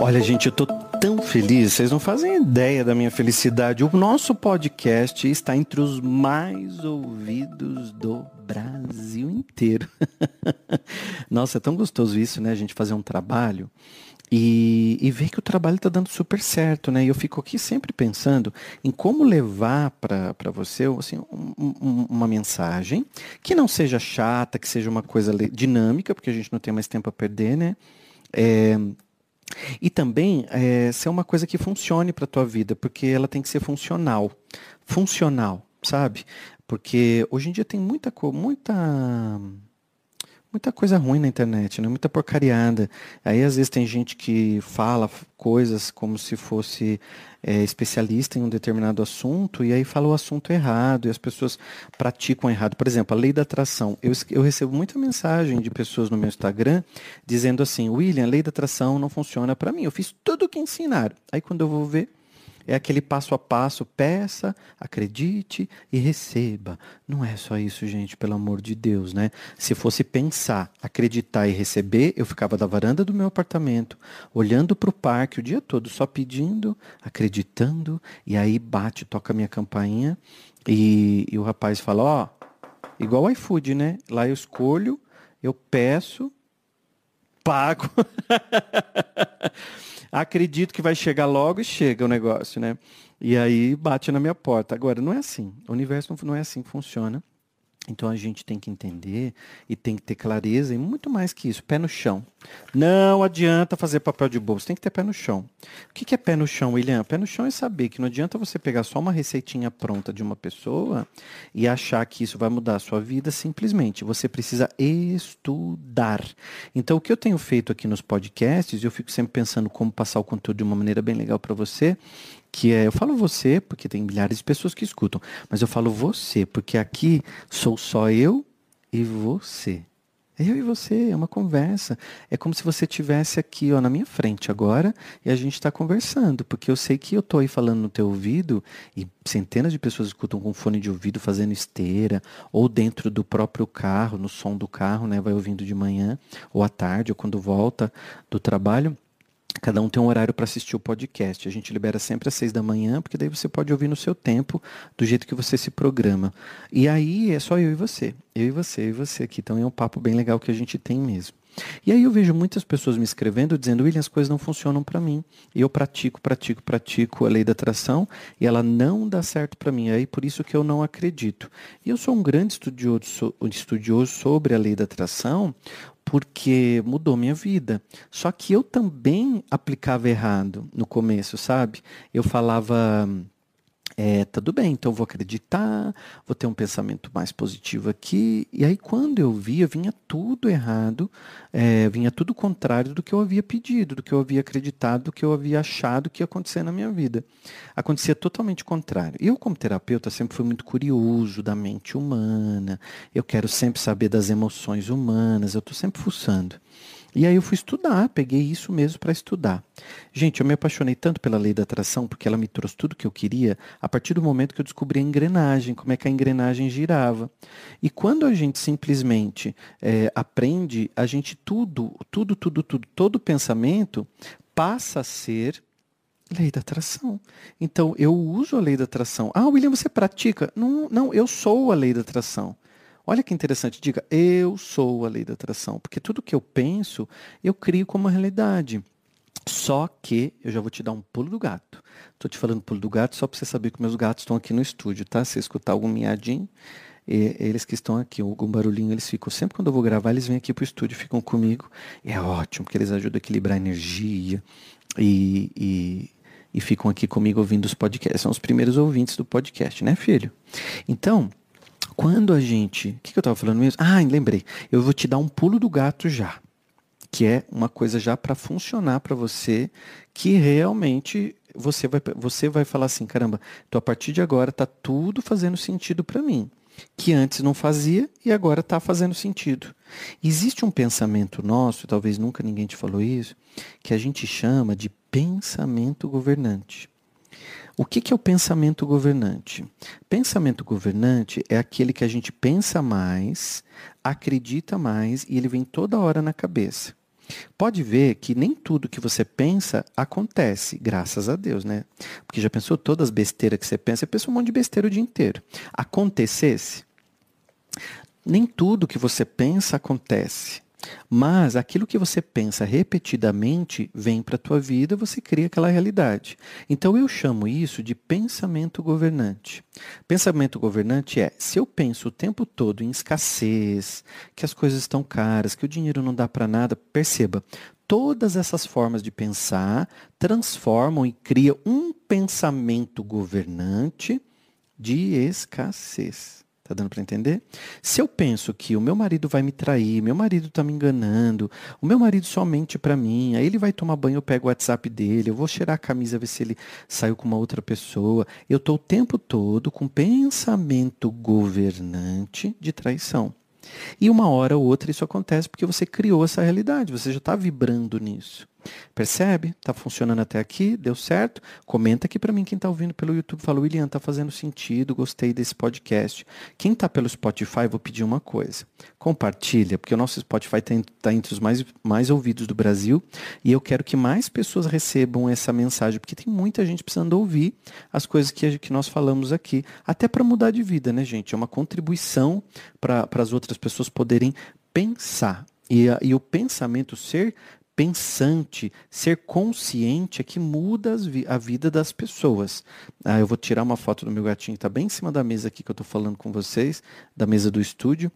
Olha, gente, eu tô tão feliz, vocês não fazem ideia da minha felicidade. O nosso podcast está entre os mais ouvidos do Brasil inteiro. Nossa, é tão gostoso isso, né? A gente fazer um trabalho e, e ver que o trabalho está dando super certo, né? E eu fico aqui sempre pensando em como levar para você assim, um, um, uma mensagem que não seja chata, que seja uma coisa dinâmica, porque a gente não tem mais tempo a perder, né? É, e também é, ser uma coisa que funcione para a tua vida, porque ela tem que ser funcional. Funcional, sabe? Porque hoje em dia tem muita, muita muita coisa ruim na internet, né? muita porcariada. Aí às vezes tem gente que fala coisas como se fosse é, especialista em um determinado assunto e aí fala o assunto errado e as pessoas praticam errado. Por exemplo, a lei da atração. Eu, eu recebo muita mensagem de pessoas no meu Instagram dizendo assim, William, a lei da atração não funciona para mim. Eu fiz tudo o que ensinaram. Aí quando eu vou ver, é aquele passo a passo, peça, acredite e receba. Não é só isso, gente, pelo amor de Deus, né? Se fosse pensar, acreditar e receber, eu ficava da varanda do meu apartamento, olhando para o parque o dia todo, só pedindo, acreditando, e aí bate, toca a minha campainha e, e o rapaz fala, ó, oh, igual o iFood, né? Lá eu escolho, eu peço, pago. acredito que vai chegar logo e chega o negócio, né? E aí bate na minha porta. Agora, não é assim. O universo não é assim que funciona. Então a gente tem que entender e tem que ter clareza e muito mais que isso, pé no chão. Não adianta fazer papel de bobo, você tem que ter pé no chão. O que é pé no chão, William? Pé no chão é saber que não adianta você pegar só uma receitinha pronta de uma pessoa e achar que isso vai mudar a sua vida simplesmente. Você precisa estudar. Então o que eu tenho feito aqui nos podcasts, eu fico sempre pensando como passar o conteúdo de uma maneira bem legal para você, que é, eu falo você porque tem milhares de pessoas que escutam, mas eu falo você porque aqui sou só eu e você. Eu e você, é uma conversa. É como se você tivesse aqui ó, na minha frente agora e a gente está conversando, porque eu sei que eu estou aí falando no teu ouvido e centenas de pessoas escutam com fone de ouvido fazendo esteira ou dentro do próprio carro, no som do carro, né, vai ouvindo de manhã ou à tarde ou quando volta do trabalho. Cada um tem um horário para assistir o podcast. A gente libera sempre às seis da manhã, porque daí você pode ouvir no seu tempo, do jeito que você se programa. E aí é só eu e você. Eu e você, eu e você aqui. Então é um papo bem legal que a gente tem mesmo. E aí eu vejo muitas pessoas me escrevendo dizendo, William, as coisas não funcionam para mim. E eu pratico, pratico, pratico a lei da atração e ela não dá certo para mim. É aí por isso que eu não acredito. E eu sou um grande estudioso, estudioso sobre a lei da atração, porque mudou minha vida. Só que eu também aplicava errado no começo, sabe? Eu falava é, tudo bem, então vou acreditar, vou ter um pensamento mais positivo aqui. E aí, quando eu via, vinha tudo errado, é, vinha tudo contrário do que eu havia pedido, do que eu havia acreditado, do que eu havia achado que ia acontecer na minha vida. Acontecia totalmente contrário. Eu, como terapeuta, sempre fui muito curioso da mente humana, eu quero sempre saber das emoções humanas, eu estou sempre fuçando. E aí eu fui estudar, peguei isso mesmo para estudar. Gente, eu me apaixonei tanto pela lei da atração, porque ela me trouxe tudo que eu queria, a partir do momento que eu descobri a engrenagem, como é que a engrenagem girava. E quando a gente simplesmente é, aprende, a gente tudo, tudo, tudo, tudo, todo pensamento passa a ser Lei da atração. Então, eu uso a lei da atração. Ah, William, você pratica? Não, não, eu sou a lei da atração. Olha que interessante, diga, eu sou a lei da atração, porque tudo que eu penso, eu crio como realidade. Só que eu já vou te dar um pulo do gato. Estou te falando pulo do gato só para você saber que meus gatos estão aqui no estúdio, tá? Se escutar algum miadinho, eles que estão aqui, algum barulhinho, eles ficam. Sempre quando eu vou gravar, eles vêm aqui para o estúdio, ficam comigo. É ótimo, porque eles ajudam a equilibrar a energia e, e, e ficam aqui comigo ouvindo os podcasts. São os primeiros ouvintes do podcast, né, filho? Então, quando a gente. O que, que eu estava falando mesmo? Ah, lembrei. Eu vou te dar um pulo do gato já. Que é uma coisa já para funcionar para você, que realmente você vai, você vai falar assim: caramba, então a partir de agora tá tudo fazendo sentido para mim. Que antes não fazia e agora está fazendo sentido. Existe um pensamento nosso, talvez nunca ninguém te falou isso, que a gente chama de pensamento governante. O que, que é o pensamento governante? Pensamento governante é aquele que a gente pensa mais, acredita mais e ele vem toda hora na cabeça. Pode ver que nem tudo que você pensa acontece, graças a Deus, né? Porque já pensou todas as besteiras que você pensa? Você pensa um monte de besteira o dia inteiro. Acontecesse, nem tudo que você pensa acontece. Mas aquilo que você pensa repetidamente vem para a tua vida, você cria aquela realidade. Então eu chamo isso de pensamento governante. Pensamento governante é, se eu penso o tempo todo em escassez, que as coisas estão caras, que o dinheiro não dá para nada, perceba, todas essas formas de pensar transformam e criam um pensamento governante de escassez. Tá dando para entender? Se eu penso que o meu marido vai me trair, meu marido tá me enganando, o meu marido só mente para mim, aí ele vai tomar banho, eu pego o WhatsApp dele, eu vou cheirar a camisa ver se ele saiu com uma outra pessoa. Eu tô o tempo todo com pensamento governante de traição. E uma hora ou outra isso acontece porque você criou essa realidade, você já está vibrando nisso. Percebe? Está funcionando até aqui? Deu certo? Comenta aqui para mim quem está ouvindo pelo YouTube. Fala, William, está fazendo sentido, gostei desse podcast. Quem está pelo Spotify, vou pedir uma coisa. Compartilha, porque o nosso Spotify está tá entre os mais, mais ouvidos do Brasil e eu quero que mais pessoas recebam essa mensagem, porque tem muita gente precisando ouvir as coisas que, que nós falamos aqui, até para mudar de vida, né, gente? É uma contribuição para as outras pessoas poderem pensar. E, e, o pensamento ser pensante, ser consciente é que muda a vida das pessoas. Ah, eu vou tirar uma foto do meu gatinho está bem em cima da mesa aqui que eu estou falando com vocês, da mesa do estúdio,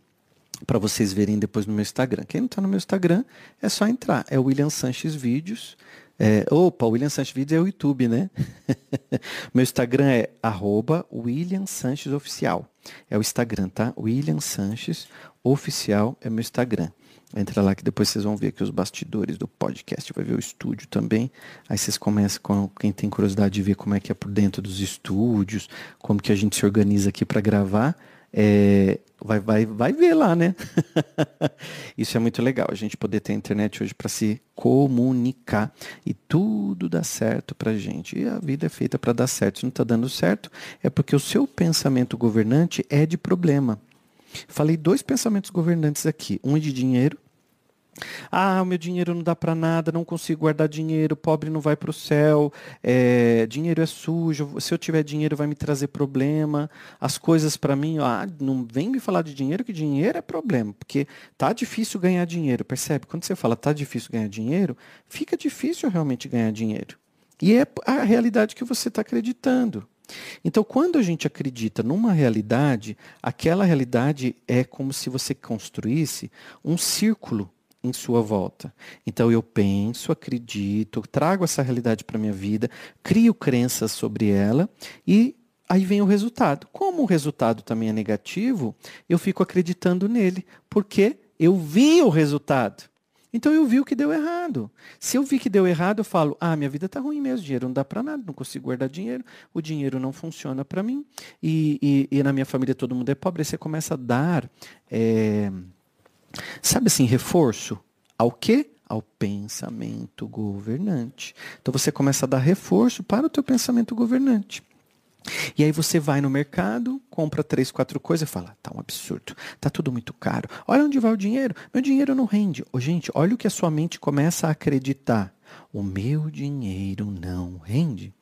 para vocês verem depois no meu Instagram. Quem não está no meu Instagram é só entrar. É William Sanches Vídeos. É, opa, William Sanches Vídeos é o YouTube, né? meu Instagram é arroba William Sanches Oficial. É o Instagram, tá? William Sanches Oficial é meu Instagram. Entra lá que depois vocês vão ver aqui os bastidores do podcast, vai ver o estúdio também. Aí vocês começam com quem tem curiosidade de ver como é que é por dentro dos estúdios, como que a gente se organiza aqui para gravar, é, vai, vai, vai ver lá, né? Isso é muito legal, a gente poder ter internet hoje para se comunicar e tudo dá certo para gente. E a vida é feita para dar certo. Se não está dando certo, é porque o seu pensamento governante é de problema. Falei dois pensamentos governantes aqui. Um é de dinheiro. Ah, o meu dinheiro não dá para nada, não consigo guardar dinheiro, pobre não vai para o céu, é, dinheiro é sujo, se eu tiver dinheiro vai me trazer problema, as coisas para mim, ah, não vem me falar de dinheiro, que dinheiro é problema, porque tá difícil ganhar dinheiro, percebe? Quando você fala tá difícil ganhar dinheiro, fica difícil realmente ganhar dinheiro. E é a realidade que você está acreditando. Então, quando a gente acredita numa realidade, aquela realidade é como se você construísse um círculo em sua volta. Então eu penso, acredito, trago essa realidade para minha vida, crio crenças sobre ela e aí vem o resultado. Como o resultado também é negativo, eu fico acreditando nele, porque eu vi o resultado. Então eu vi o que deu errado. Se eu vi que deu errado, eu falo: ah, minha vida está ruim mesmo, dinheiro não dá para nada, não consigo guardar dinheiro, o dinheiro não funciona para mim, e, e, e, na minha família todo mundo é pobre. Aí você começa a dar, é, sabe assim, reforço ao quê? Ao pensamento governante. Então você começa a dar reforço para o teu pensamento governante. E aí você vai no mercado, compra três, quatro coisas e fala, tá um absurdo, tá tudo muito caro. Olha onde vai o dinheiro, meu dinheiro não rende. Ô, gente, olha o que a sua mente começa a acreditar. O meu dinheiro não rende.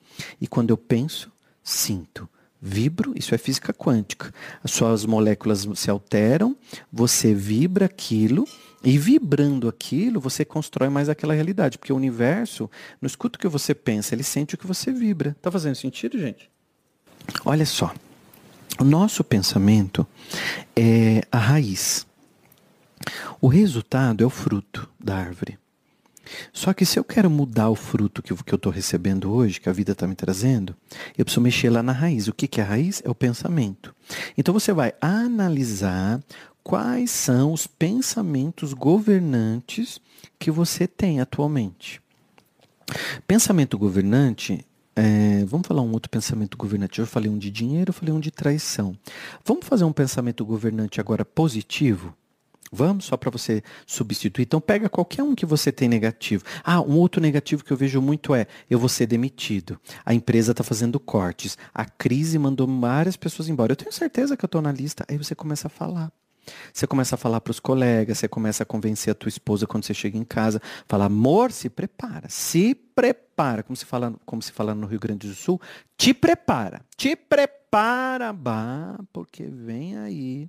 E quando eu penso, sinto, vibro, isso é física quântica. As suas moléculas se alteram, você vibra aquilo, e vibrando aquilo, você constrói mais aquela realidade. Porque o universo não escuta o que você pensa, ele sente o que você vibra. Tá fazendo sentido, gente? Olha só, o nosso pensamento é a raiz. O resultado é o fruto da árvore. Só que se eu quero mudar o fruto que, que eu estou recebendo hoje, que a vida está me trazendo, eu preciso mexer lá na raiz. O que, que é a raiz? É o pensamento. Então você vai analisar quais são os pensamentos governantes que você tem atualmente. Pensamento governante é, vamos falar um outro pensamento governante. Eu falei um de dinheiro, eu falei um de traição. Vamos fazer um pensamento governante agora positivo? Vamos, só para você substituir. Então pega qualquer um que você tem negativo. Ah, um outro negativo que eu vejo muito é eu vou ser demitido. A empresa está fazendo cortes. A crise mandou várias pessoas embora. Eu tenho certeza que eu estou na lista. Aí você começa a falar. Você começa a falar para os colegas, você começa a convencer a tua esposa quando você chega em casa, fala, amor, se prepara, se prepara, como se fala, como se fala no Rio Grande do Sul, te prepara, te prepara, bah, porque vem aí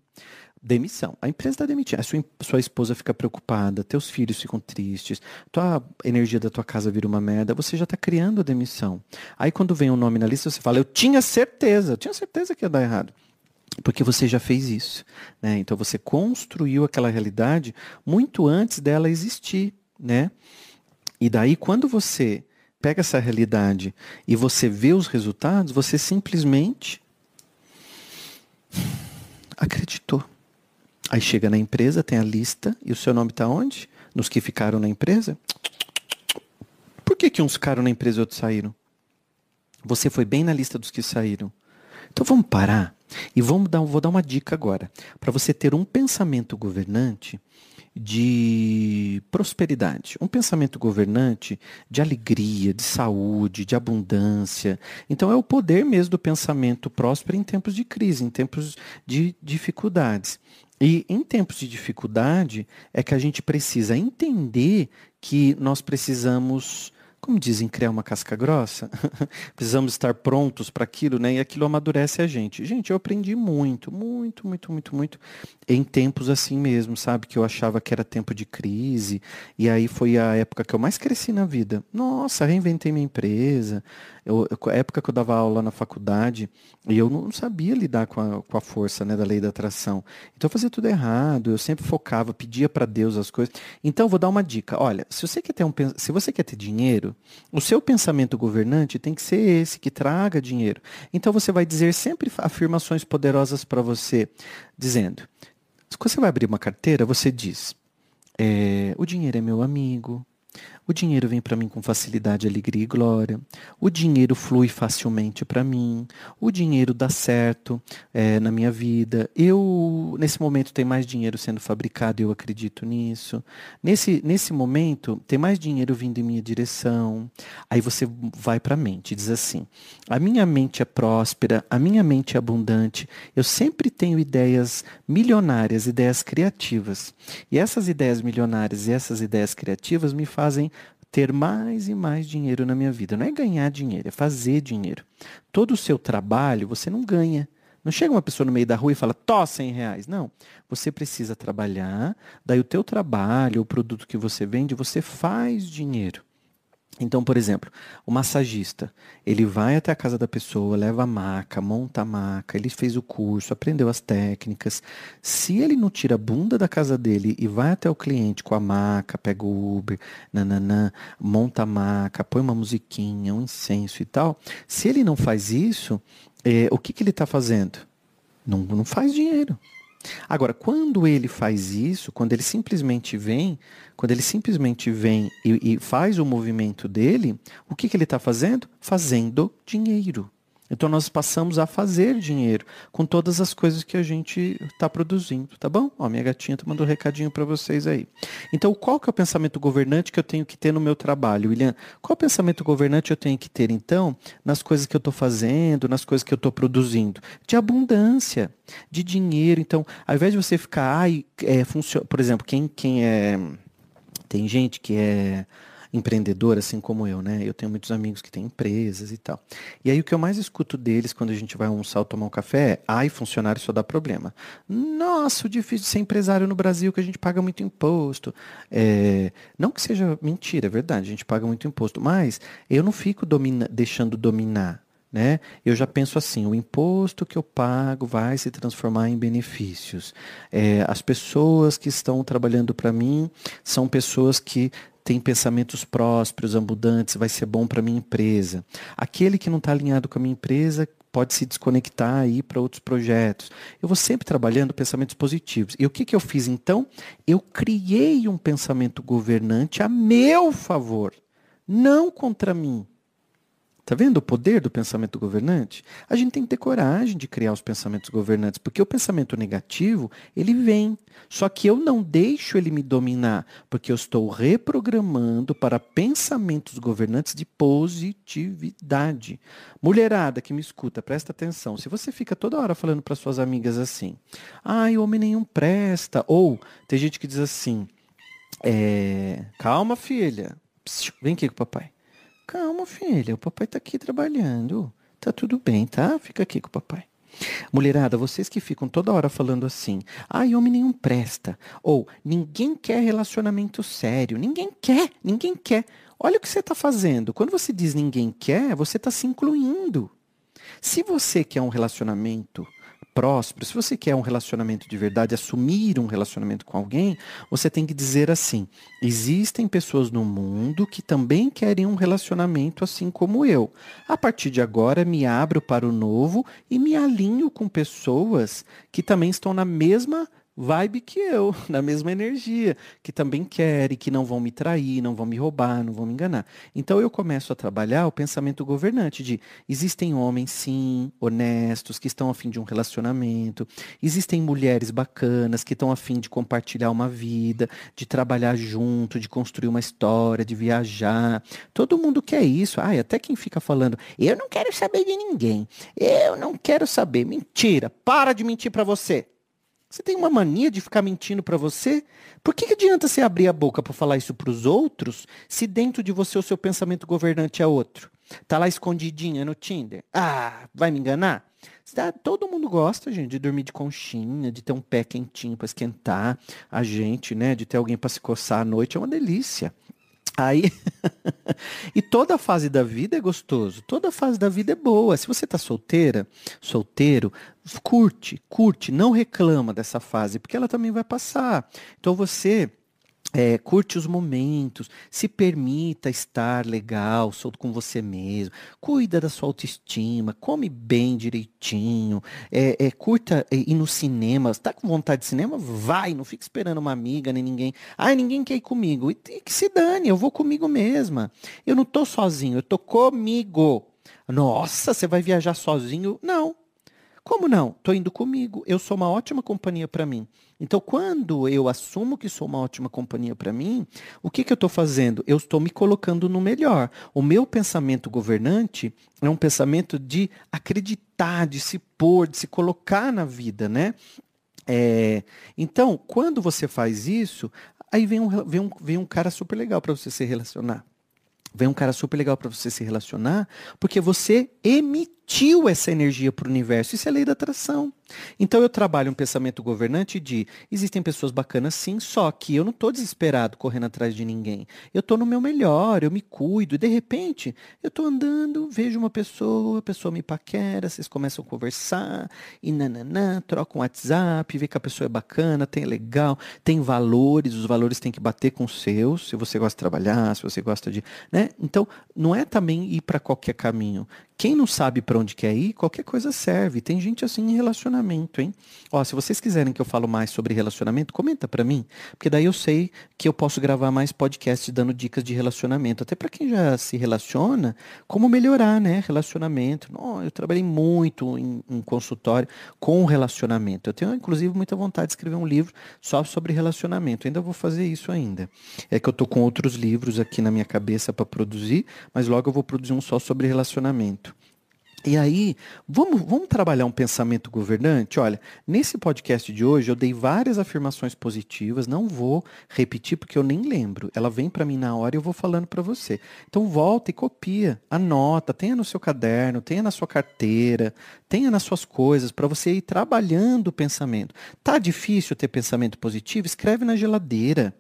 demissão. A empresa está demitindo. A sua, sua esposa fica preocupada, teus filhos ficam tristes, tua energia da tua casa vira uma merda, você já está criando a demissão. Aí quando vem um nome na lista, você fala, eu tinha certeza, eu tinha certeza que ia dar errado. Porque você já fez isso. Né? Então você construiu aquela realidade muito antes dela existir. Né? E daí, quando você pega essa realidade e você vê os resultados, você simplesmente acreditou. Aí chega na empresa, tem a lista, e o seu nome está onde? Nos que ficaram na empresa? Por que, que uns ficaram na empresa e outros saíram? Você foi bem na lista dos que saíram. Então vamos parar e vamos dar, vou dar uma dica agora. Para você ter um pensamento governante, de prosperidade, um pensamento governante de alegria, de saúde, de abundância. Então é o poder mesmo do pensamento próspero em tempos de crise, em tempos de dificuldades. E em tempos de dificuldade é que a gente precisa entender que nós precisamos como dizem, criar uma casca grossa. Precisamos estar prontos para aquilo, né? E aquilo amadurece a gente. Gente, eu aprendi muito, muito, muito, muito, muito em tempos assim mesmo, sabe? Que eu achava que era tempo de crise. E aí foi a época que eu mais cresci na vida. Nossa, reinventei minha empresa. Eu, a época que eu dava aula na faculdade, e eu não sabia lidar com a, com a força né, da lei da atração. Então eu fazia tudo errado, eu sempre focava, pedia para Deus as coisas. Então eu vou dar uma dica. Olha, se você quer ter um se você quer ter dinheiro, o seu pensamento governante tem que ser esse, que traga dinheiro. Então você vai dizer sempre afirmações poderosas para você, dizendo: quando você vai abrir uma carteira, você diz: é, o dinheiro é meu amigo, o dinheiro vem para mim com facilidade, alegria e glória. O dinheiro flui facilmente para mim. O dinheiro dá certo é, na minha vida. Eu, nesse momento, tem mais dinheiro sendo fabricado, eu acredito nisso. Nesse, nesse momento, tem mais dinheiro vindo em minha direção. Aí você vai para a mente e diz assim: a minha mente é próspera, a minha mente é abundante. Eu sempre tenho ideias milionárias, ideias criativas. E essas ideias milionárias e essas ideias criativas me fazem ter mais e mais dinheiro na minha vida. Não é ganhar dinheiro, é fazer dinheiro. Todo o seu trabalho você não ganha. Não chega uma pessoa no meio da rua e fala, tó 100 reais. Não. Você precisa trabalhar, daí o teu trabalho, o produto que você vende, você faz dinheiro. Então, por exemplo, o massagista, ele vai até a casa da pessoa, leva a maca, monta a maca, ele fez o curso, aprendeu as técnicas. Se ele não tira a bunda da casa dele e vai até o cliente com a maca, pega o Uber, nananã, monta a maca, põe uma musiquinha, um incenso e tal, se ele não faz isso, é, o que, que ele está fazendo? Não, não faz dinheiro. Agora, quando ele faz isso, quando ele simplesmente vem, quando ele simplesmente vem e, e faz o movimento dele, o que, que ele está fazendo? Fazendo dinheiro. Então nós passamos a fazer dinheiro com todas as coisas que a gente está produzindo, tá bom? Ó, minha gatinha tá mandando um recadinho para vocês aí. Então qual que é o pensamento governante que eu tenho que ter no meu trabalho, William? Qual pensamento governante eu tenho que ter então nas coisas que eu estou fazendo, nas coisas que eu estou produzindo? De abundância, de dinheiro. Então, ao invés de você ficar, ai, é, funciona, por exemplo, quem, quem é tem gente que é empreendedor, assim como eu, né? Eu tenho muitos amigos que têm empresas e tal. E aí o que eu mais escuto deles quando a gente vai almoçar ou tomar um café é, ai, funcionário só dá problema. Nossa, o difícil de ser empresário no Brasil, que a gente paga muito imposto. É, não que seja mentira, é verdade, a gente paga muito imposto, mas eu não fico domina, deixando dominar. Né? Eu já penso assim, o imposto que eu pago vai se transformar em benefícios. É, as pessoas que estão trabalhando para mim são pessoas que tem pensamentos prósperos, abundantes, vai ser bom para minha empresa. Aquele que não está alinhado com a minha empresa pode se desconectar ir para outros projetos. Eu vou sempre trabalhando pensamentos positivos. E o que, que eu fiz então? Eu criei um pensamento governante a meu favor, não contra mim. Tá vendo o poder do pensamento governante? A gente tem que ter coragem de criar os pensamentos governantes, porque o pensamento negativo, ele vem. Só que eu não deixo ele me dominar, porque eu estou reprogramando para pensamentos governantes de positividade. Mulherada que me escuta, presta atenção. Se você fica toda hora falando para suas amigas assim: "Ai, homem nenhum presta", ou tem gente que diz assim: é, calma, filha. Psiu, vem aqui com o papai. Calma, filha. O papai tá aqui trabalhando. Tá tudo bem, tá? Fica aqui com o papai. Mulherada, vocês que ficam toda hora falando assim, ai, homem nenhum presta, ou ninguém quer relacionamento sério, ninguém quer, ninguém quer. Olha o que você está fazendo. Quando você diz ninguém quer, você está se incluindo. Se você quer um relacionamento próspero, se você quer um relacionamento de verdade, assumir um relacionamento com alguém, você tem que dizer assim: existem pessoas no mundo que também querem um relacionamento assim como eu. A partir de agora, me abro para o novo e me alinho com pessoas que também estão na mesma vibe que eu, na mesma energia, que também querem, que não vão me trair, não vão me roubar, não vão me enganar. Então eu começo a trabalhar o pensamento governante de existem homens, sim, honestos, que estão a fim de um relacionamento, existem mulheres bacanas que estão a fim de compartilhar uma vida, de trabalhar junto, de construir uma história, de viajar. Todo mundo quer isso. Ai, até quem fica falando, eu não quero saber de ninguém. Eu não quero saber. Mentira. Para de mentir para você. Você tem uma mania de ficar mentindo para você? Por que, que adianta você abrir a boca para falar isso para os outros, se dentro de você o seu pensamento governante é outro? Tá lá escondidinha no Tinder? Ah, vai me enganar? Tá, todo mundo gosta, gente, de dormir de conchinha, de ter um pé quentinho para esquentar a gente, né? De ter alguém para se coçar à noite, é uma delícia. Aí, e toda fase da vida é gostoso, toda fase da vida é boa. Se você está solteira, solteiro, curte, curte, não reclama dessa fase, porque ela também vai passar. Então você é, curte os momentos, se permita estar legal, solto com você mesmo, cuida da sua autoestima, come bem direitinho, é, é, curta é, ir no cinema, está com vontade de cinema? Vai, não fica esperando uma amiga nem ninguém. Ai, ninguém quer ir comigo. E, e que se dane, eu vou comigo mesma. Eu não estou sozinho, eu estou comigo. Nossa, você vai viajar sozinho? Não. Como não? Estou indo comigo. Eu sou uma ótima companhia para mim. Então, quando eu assumo que sou uma ótima companhia para mim, o que, que eu estou fazendo? Eu estou me colocando no melhor. O meu pensamento governante é um pensamento de acreditar, de se pôr, de se colocar na vida, né? É, então, quando você faz isso, aí vem um, vem um, vem um cara super legal para você se relacionar. Vem um cara super legal para você se relacionar, porque você emitiu essa energia para o universo. Isso é lei da atração. Então eu trabalho um pensamento governante de existem pessoas bacanas sim, só que eu não estou desesperado correndo atrás de ninguém. Eu estou no meu melhor, eu me cuido. E de repente, eu estou andando, vejo uma pessoa, a pessoa me paquera, vocês começam a conversar, e nananã, trocam um WhatsApp, vê que a pessoa é bacana, tem legal, tem valores, os valores têm que bater com os seus, se você gosta de trabalhar, se você gosta de. Né? Então, não é também ir para qualquer caminho. Quem não sabe para onde quer ir, qualquer coisa serve. Tem gente assim em relacionamento, hein? Ó, se vocês quiserem que eu falo mais sobre relacionamento, comenta para mim, porque daí eu sei que eu posso gravar mais podcasts dando dicas de relacionamento, até para quem já se relaciona, como melhorar, né, relacionamento. Oh, eu trabalhei muito em, em consultório com relacionamento. Eu tenho inclusive muita vontade de escrever um livro só sobre relacionamento. Eu ainda vou fazer isso ainda. É que eu tô com outros livros aqui na minha cabeça para produzir, mas logo eu vou produzir um só sobre relacionamento. E aí, vamos, vamos trabalhar um pensamento governante? Olha, nesse podcast de hoje eu dei várias afirmações positivas, não vou repetir porque eu nem lembro. Ela vem para mim na hora e eu vou falando para você. Então volta e copia, anota, tenha no seu caderno, tenha na sua carteira, tenha nas suas coisas para você ir trabalhando o pensamento. Tá difícil ter pensamento positivo? Escreve na geladeira.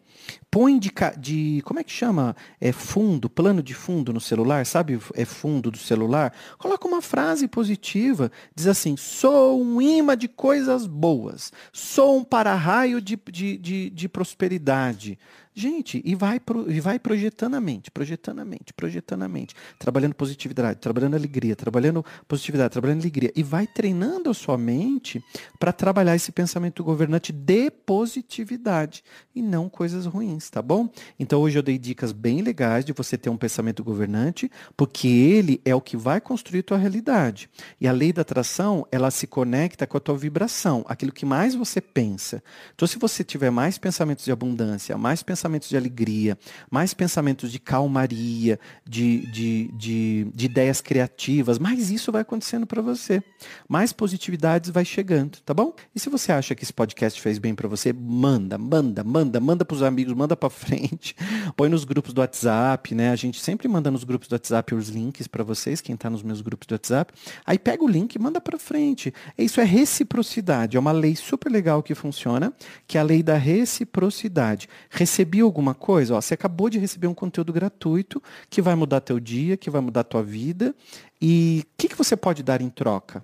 Põe de, de, como é que chama? É fundo, plano de fundo no celular, sabe? É fundo do celular. Coloca uma frase positiva. Diz assim: sou um imã de coisas boas. Sou um para-raio de, de, de, de prosperidade. Gente, e vai, pro, e vai projetando a mente, projetando a mente, projetando a mente, trabalhando positividade, trabalhando alegria, trabalhando positividade, trabalhando alegria, e vai treinando a sua mente para trabalhar esse pensamento governante de positividade e não coisas ruins, tá bom? Então hoje eu dei dicas bem legais de você ter um pensamento governante, porque ele é o que vai construir tua realidade. E a lei da atração, ela se conecta com a tua vibração, aquilo que mais você pensa. Então se você tiver mais pensamentos de abundância, mais pensamentos de alegria, mais pensamentos de calmaria, de, de, de, de ideias criativas, mais isso vai acontecendo para você. Mais positividades vai chegando, tá bom? E se você acha que esse podcast fez bem para você, manda, manda, manda, manda para os amigos, manda para frente, põe nos grupos do WhatsApp, né? A gente sempre manda nos grupos do WhatsApp os links para vocês, quem está nos meus grupos do WhatsApp. Aí pega o link e manda para frente. Isso é reciprocidade, é uma lei super legal que funciona, que é a lei da reciprocidade. Recebi alguma coisa, ó, você acabou de receber um conteúdo gratuito que vai mudar teu dia, que vai mudar tua vida. E o que, que você pode dar em troca?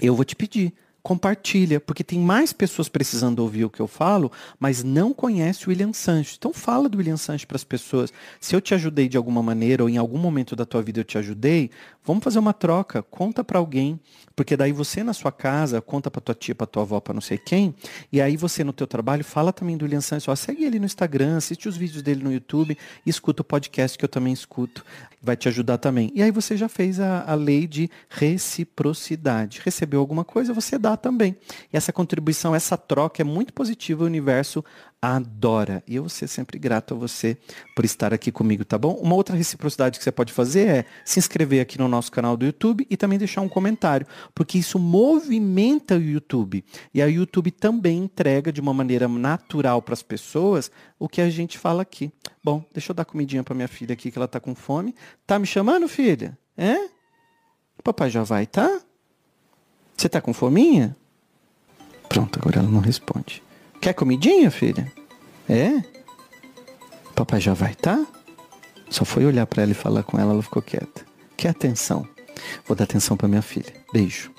Eu vou te pedir compartilha, porque tem mais pessoas precisando ouvir o que eu falo, mas não conhece o William Sancho. Então fala do William Sancho para as pessoas. Se eu te ajudei de alguma maneira ou em algum momento da tua vida eu te ajudei, vamos fazer uma troca, conta para alguém, porque daí você na sua casa conta para tua tia, para tua avó, para não sei quem, e aí você no teu trabalho fala também do William Sancho, ó, segue ele no Instagram, assiste os vídeos dele no YouTube e escuta o podcast que eu também escuto, vai te ajudar também. E aí você já fez a, a lei de reciprocidade. Recebeu alguma coisa, você dá também. E essa contribuição, essa troca é muito positiva, o universo adora. E eu vou ser sempre grato a você por estar aqui comigo, tá bom? Uma outra reciprocidade que você pode fazer é se inscrever aqui no nosso canal do YouTube e também deixar um comentário, porque isso movimenta o YouTube. E a YouTube também entrega de uma maneira natural para as pessoas o que a gente fala aqui. Bom, deixa eu dar comidinha para minha filha aqui que ela tá com fome. Tá me chamando, filha? É? Papai já vai, tá? Você tá com fominha? Pronto, agora ela não responde. Quer comidinha, filha? É? Papai já vai, tá? Só foi olhar para ela e falar com ela, ela ficou quieta. Quer atenção? Vou dar atenção para minha filha. Beijo.